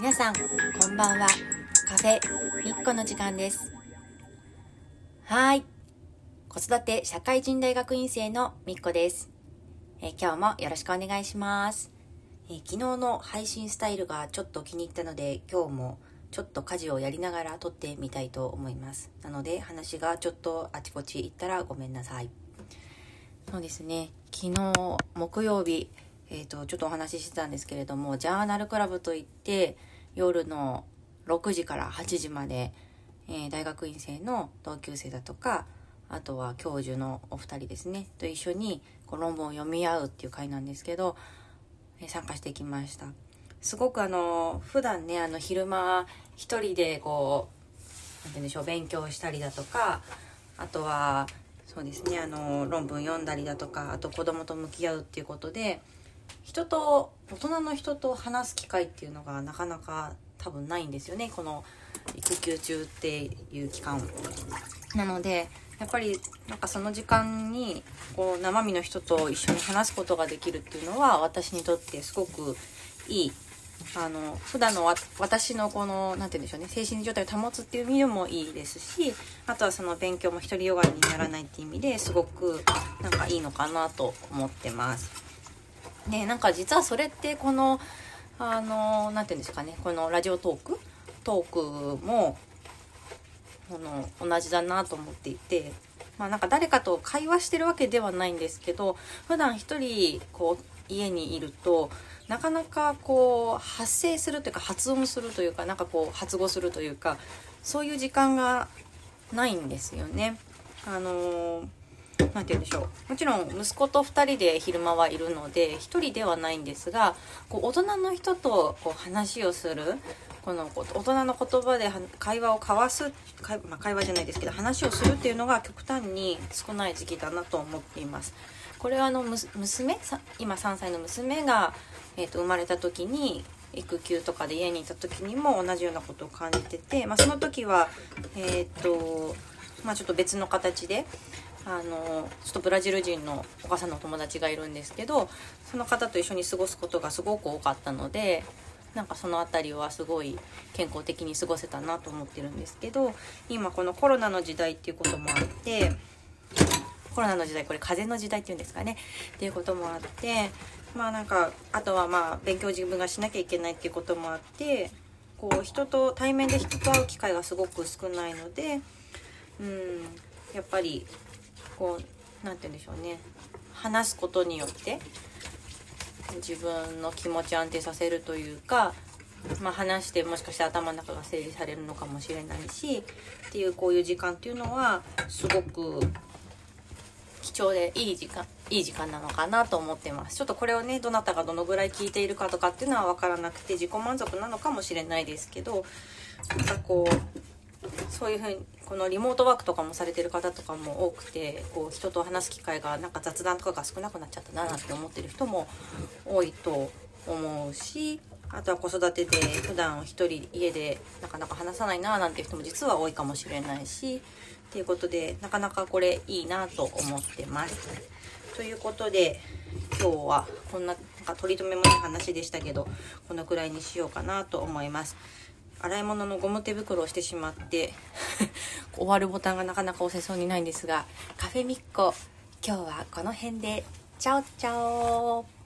皆さんこんばんは。カフェみっこの時間です。はい。子育て社会人大学院生のみっこです。え今日もよろしくお願いします。え昨日の配信スタイルがちょっと気に入ったので今日もちょっと家事をやりながら撮ってみたいと思います。なので話がちょっとあちこち行ったらごめんなさい。そうですね。昨日木曜日えーと、ちょっとお話ししてたんですけれどもジャーナルクラブといって夜の6時から8時まで、えー、大学院生の同級生だとかあとは教授のお二人ですねと一緒にこう論文を読み合うっていう会なんですけど、えー、参加してきました。すごくあの普段ねあの昼間一人でこう何て言うんでしょう勉強したりだとかあとはそうですねあの論文読んだりだとかあと子供と向き合うっていうことで人と大人の人と話す機会っていうのがなかなか多分ないんですよね。この育休中っていう期間なのでやっぱりなんかその時間にこう生身の人と一緒に話すことができるっていうのは私にとってすごくいい。あの普段の私のこの何て言うんでしょうね精神状態を保つっていう意味でもいいですしあとはその勉強も独りよがりにならないっていう意味ですごくなんかいいのかなと思ってます。ねなんか実はそれってこのあの何て言うんですかねこのラジオトークトークもあの同じだなと思っていてまあなんか誰かと会話してるわけではないんですけど普段一人こう家にいるとなかなかこう発声するというか発音するというかなんかこう発語するというかそういう時間がないんですよね。あのー何て言うんでしょうもちろん息子と2人で昼間はいるので1人ではないんですがこう大人の人とこう話をするこの大人の言葉で会話を交わす会,、まあ、会話じゃないですけど話をするっていうのが極端に少ない時期だなと思っています。これはあの娘今3歳の娘が、えー、と生まれた時に育休とかで家にいた時にも同じようなことを感じてて、まあ、その時はえっ、ー、とまあちょっと別の形であのちょっとブラジル人のお母さんの友達がいるんですけどその方と一緒に過ごすことがすごく多かったのでなんかその辺りはすごい健康的に過ごせたなと思ってるんですけど今このコロナの時代っていうこともあってコロナの時代これ風の時代っていうんですかねっていうこともあってまあなんかあとはまあ勉強自分がしなきゃいけないっていうこともあってこう人と対面で人と会う機会がすごく少ないのでうんやっぱりこう何て言うんでしょうね。話すことによって自分の気持ち安定させるというか、まあ、話してもしかして頭の中が整理されるのかもしれないしっていうこういう時間っていうのはすごく貴重でいい時間いい時間なのかなと思ってます。ちょっとこれをねどなたがどのぐらい聞いているかとかっていうのは分からなくて自己満足なのかもしれないですけどなんかこうそういうふうにこのリモートワークとかもされてる方とかも多くてこう人と話す機会がなんか雑談とかが少なくなっちゃったななんて思ってる人も多いと思うしあとは子育てで普段一人家でなかなか話さないななんて人も実は多いかもしれないしっていうことでなかなかこれいいなと思ってます。ということで今日はこんななんか取り留めもない話でしたけどこのくらいにしようかなと思います。洗い物のゴム手袋をしてしまって 終わるボタンがなかなか押せそうにないんですがカフェみっこ今日はこの辺で。チャオチャオ。